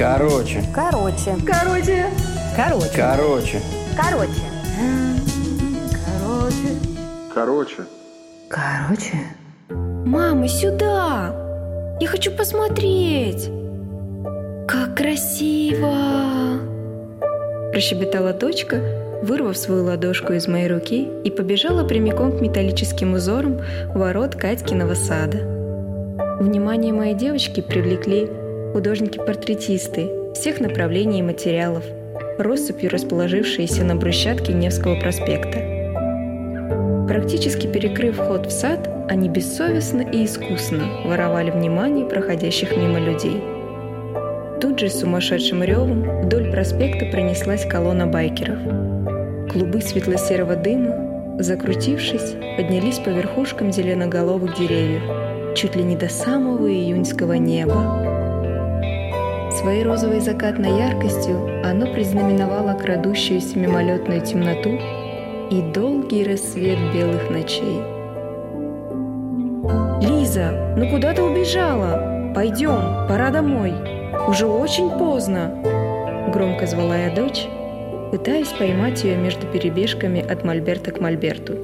Короче. Короче. Короче. Короче. Короче. Короче. Короче. Короче. Короче. Мама, сюда! Я хочу посмотреть! Как красиво! Прощебетала дочка, вырвав свою ладошку из моей руки и побежала прямиком к металлическим узорам ворот Катькиного сада. Внимание моей девочки привлекли художники-портретисты всех направлений и материалов, россыпью расположившиеся на брусчатке Невского проспекта. Практически перекрыв вход в сад, они бессовестно и искусно воровали внимание проходящих мимо людей. Тут же с сумасшедшим ревом вдоль проспекта пронеслась колонна байкеров. Клубы светло-серого дыма, закрутившись, поднялись по верхушкам зеленоголовых деревьев, чуть ли не до самого июньского неба. Своей розовой закатной яркостью оно признаменовало крадущуюся мимолетную темноту и долгий рассвет белых ночей. «Лиза, ну куда ты убежала? Пойдем, пора домой. Уже очень поздно!» Громко звала я дочь, пытаясь поймать ее между перебежками от мольберта к мольберту.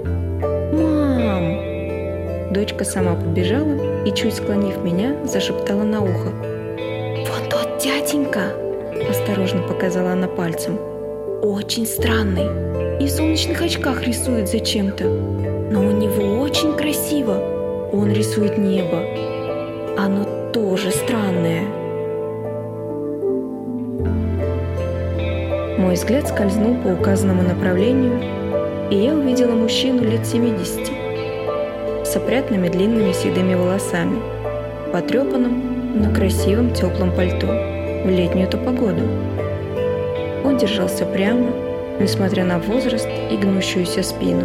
«Мам!» Дочка сама побежала и, чуть склонив меня, зашептала на ухо. «Вон тот дяденька!» Осторожно показала она пальцем. «Очень странный и в солнечных очках рисует зачем-то. Но у него очень красиво. Он рисует небо. Оно тоже странное. Мой взгляд скользнул по указанному направлению, и я увидела мужчину лет 70 с опрятными длинными седыми волосами, потрепанным, но красивым теплым пальто в летнюю-то погоду. Он держался прямо, несмотря на возраст и гнущуюся спину,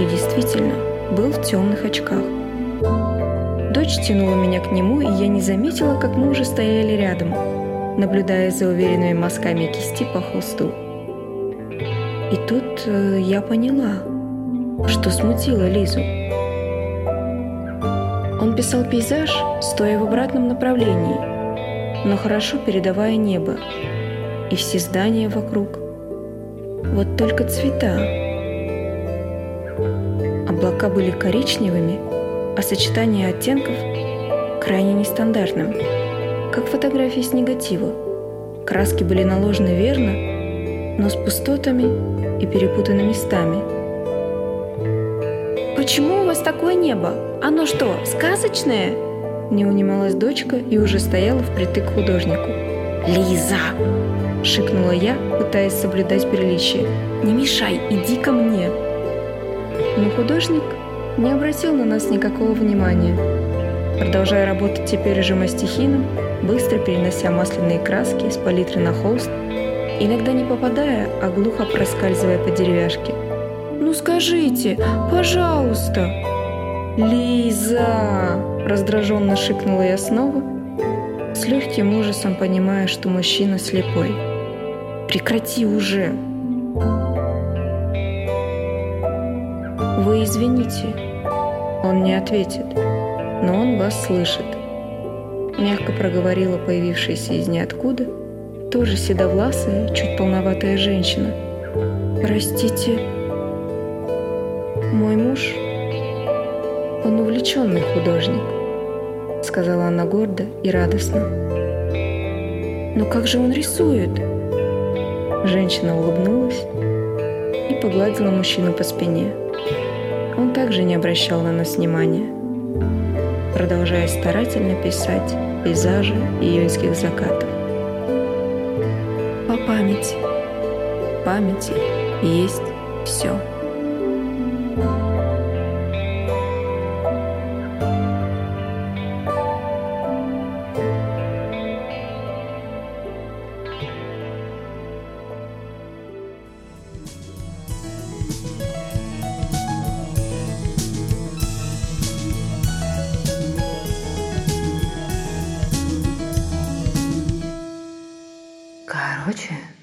и действительно был в темных очках. Дочь тянула меня к нему, и я не заметила, как мы уже стояли рядом, наблюдая за уверенными мазками кисти по холсту. И тут э, я поняла, что смутило Лизу. Он писал пейзаж, стоя в обратном направлении, но хорошо передавая небо и все здания вокруг – вот только цвета. Облака были коричневыми, а сочетание оттенков крайне нестандартным, как фотографии с негатива. Краски были наложены верно, но с пустотами и перепутаны местами. «Почему у вас такое небо? Оно что, сказочное?» Не унималась дочка и уже стояла впритык к художнику. «Лиза!» – шикнула я, пытаясь соблюдать приличие. «Не мешай, иди ко мне!» Но художник не обратил на нас никакого внимания. Продолжая работать теперь уже мастихином, быстро перенося масляные краски с палитры на холст, иногда не попадая, а глухо проскальзывая по деревяшке. «Ну скажите, пожалуйста!» «Лиза!» – раздраженно шикнула я снова, с легким ужасом понимая, что мужчина слепой. Прекрати уже. Вы извините. Он не ответит, но он вас слышит. Мягко проговорила появившаяся из ниоткуда, тоже седовласая, чуть полноватая женщина. Простите, мой муж, он увлеченный художник, сказала она гордо и радостно. Но как же он рисует? Женщина улыбнулась и погладила мужчину по спине. Он также не обращал на нас внимания, продолжая старательно писать пейзажи июньских закатов. По памяти. Памяти есть все. 그 렇.